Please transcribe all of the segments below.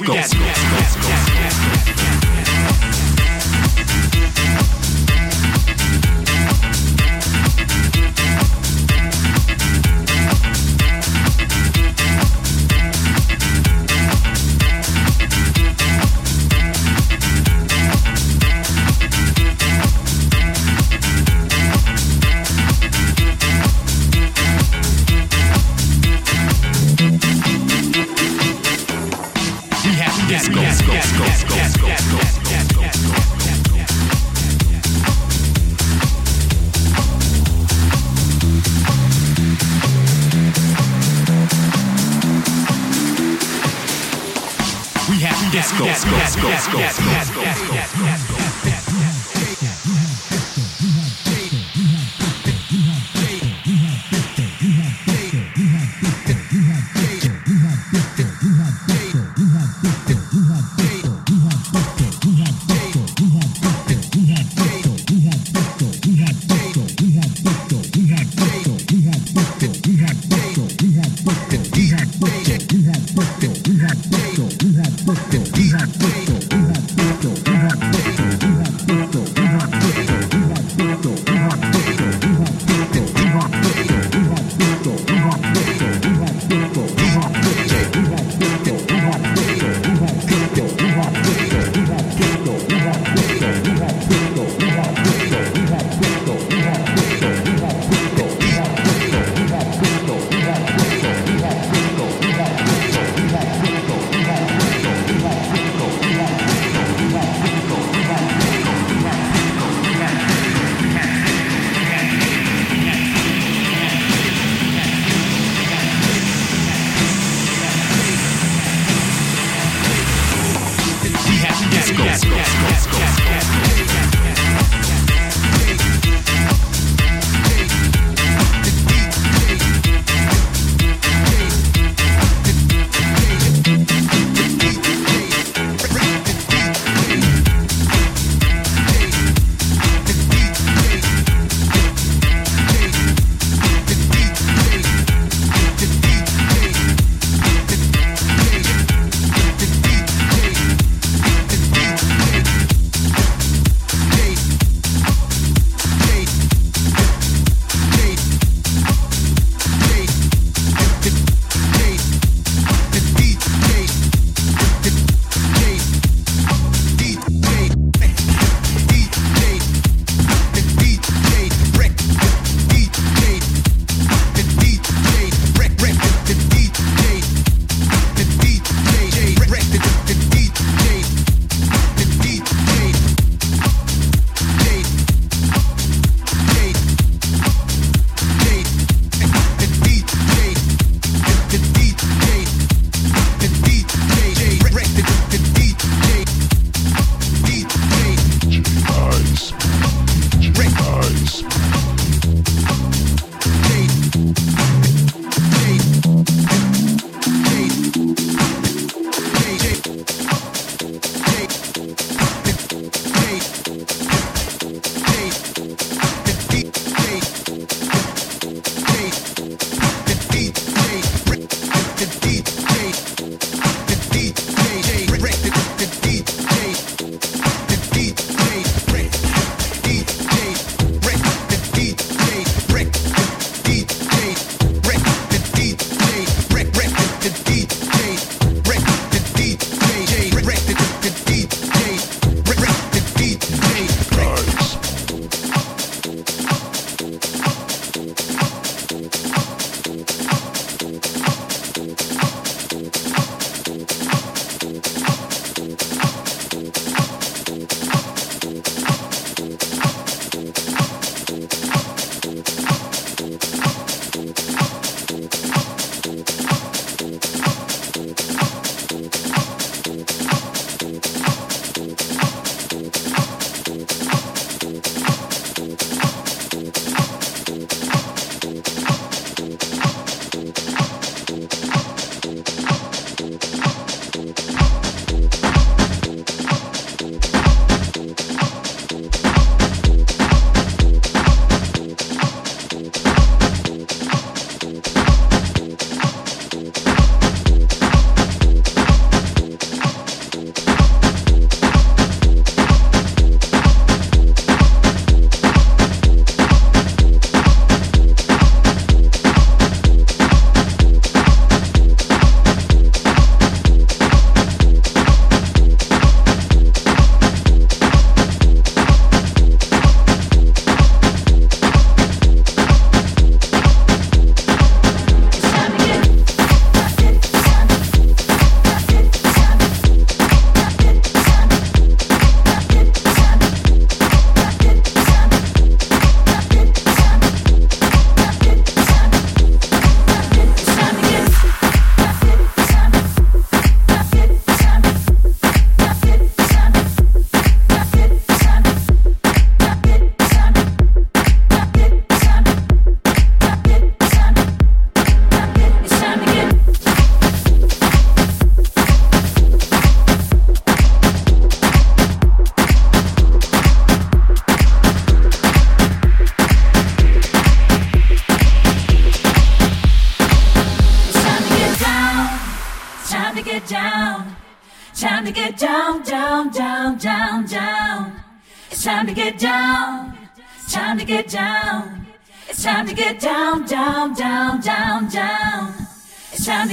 Let's go. Thank you.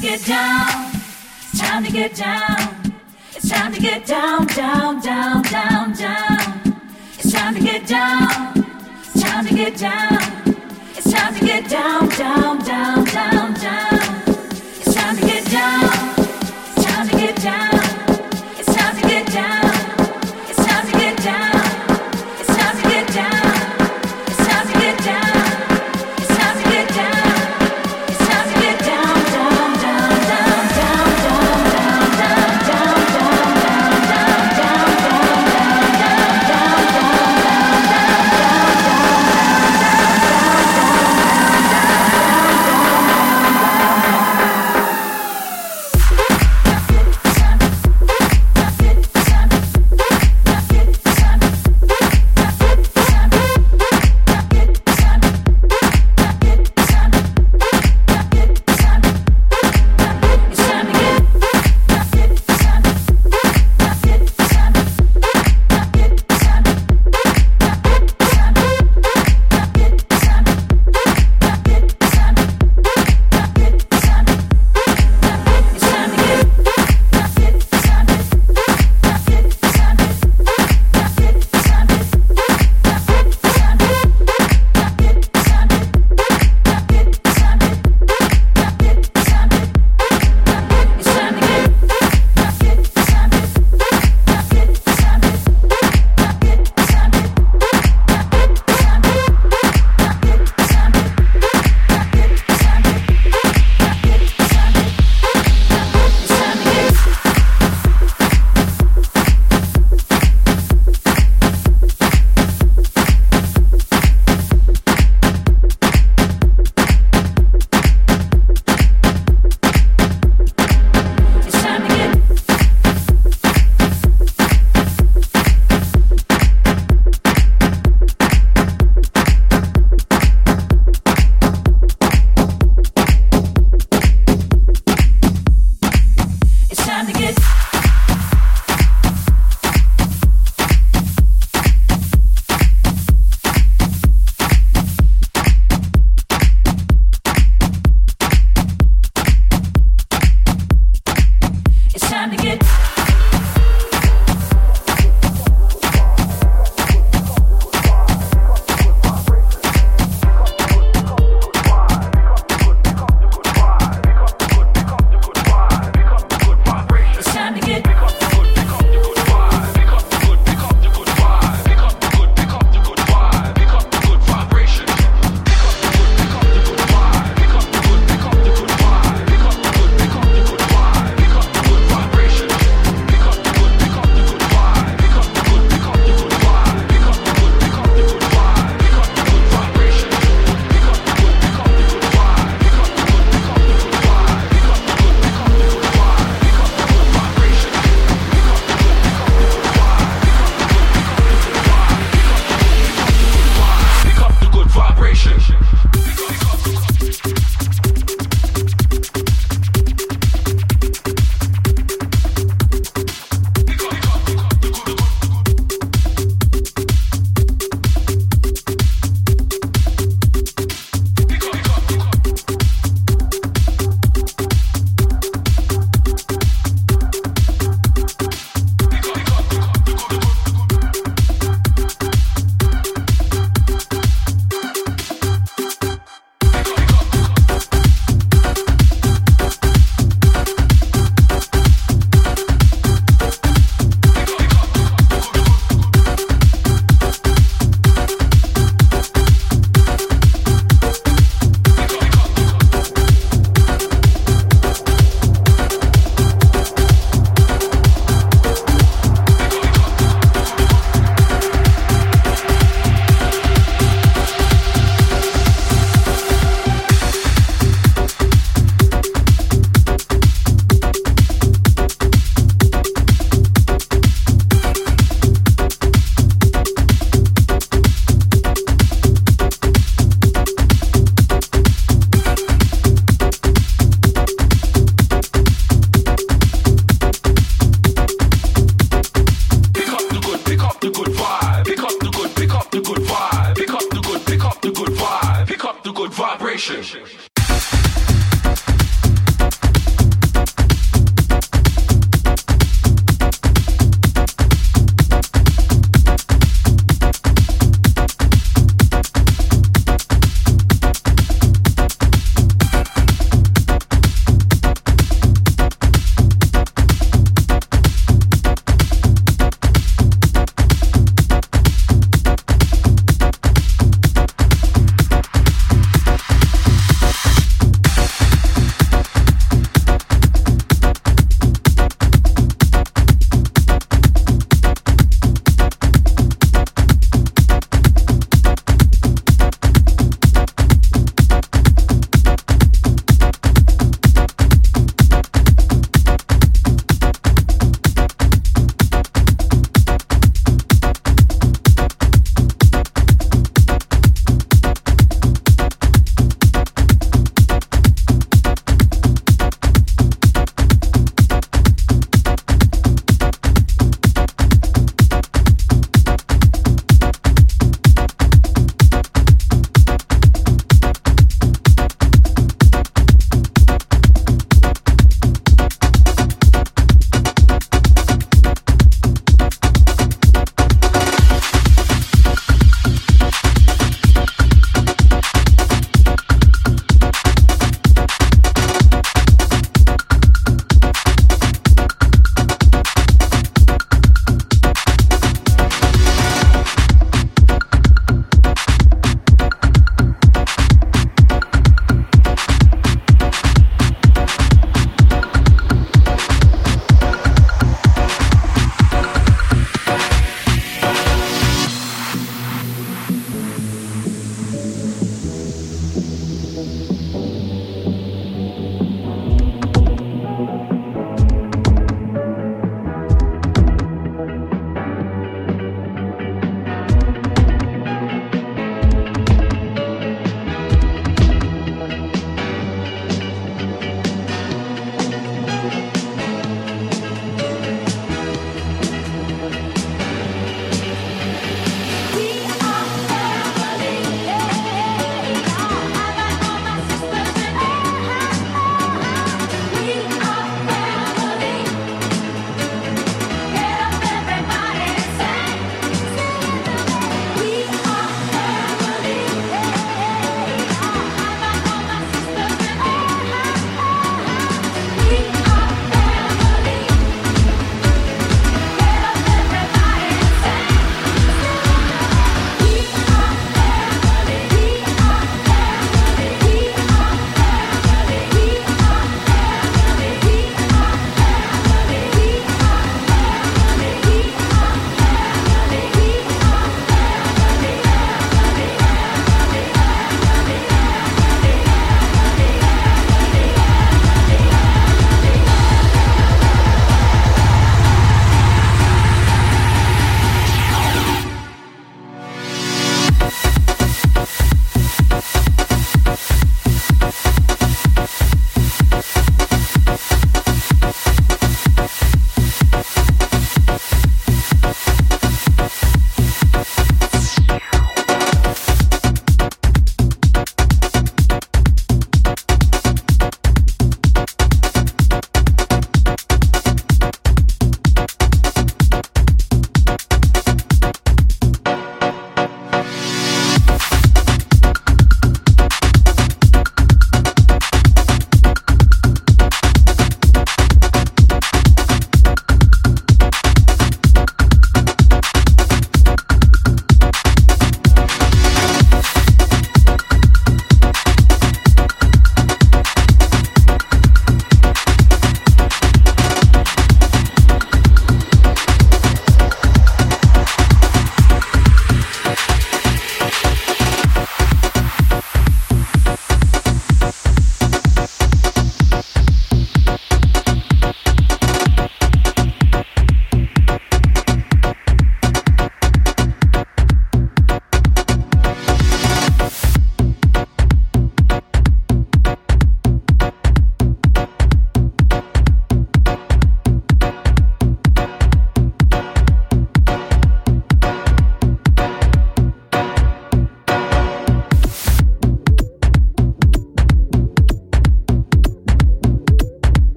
to get down. It's time to get down. It's time to get down, down, down, down, down. It's time to get down. It's time to get down. It's time to get down, down, down.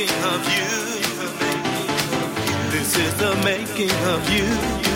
making of you. This is the making of you.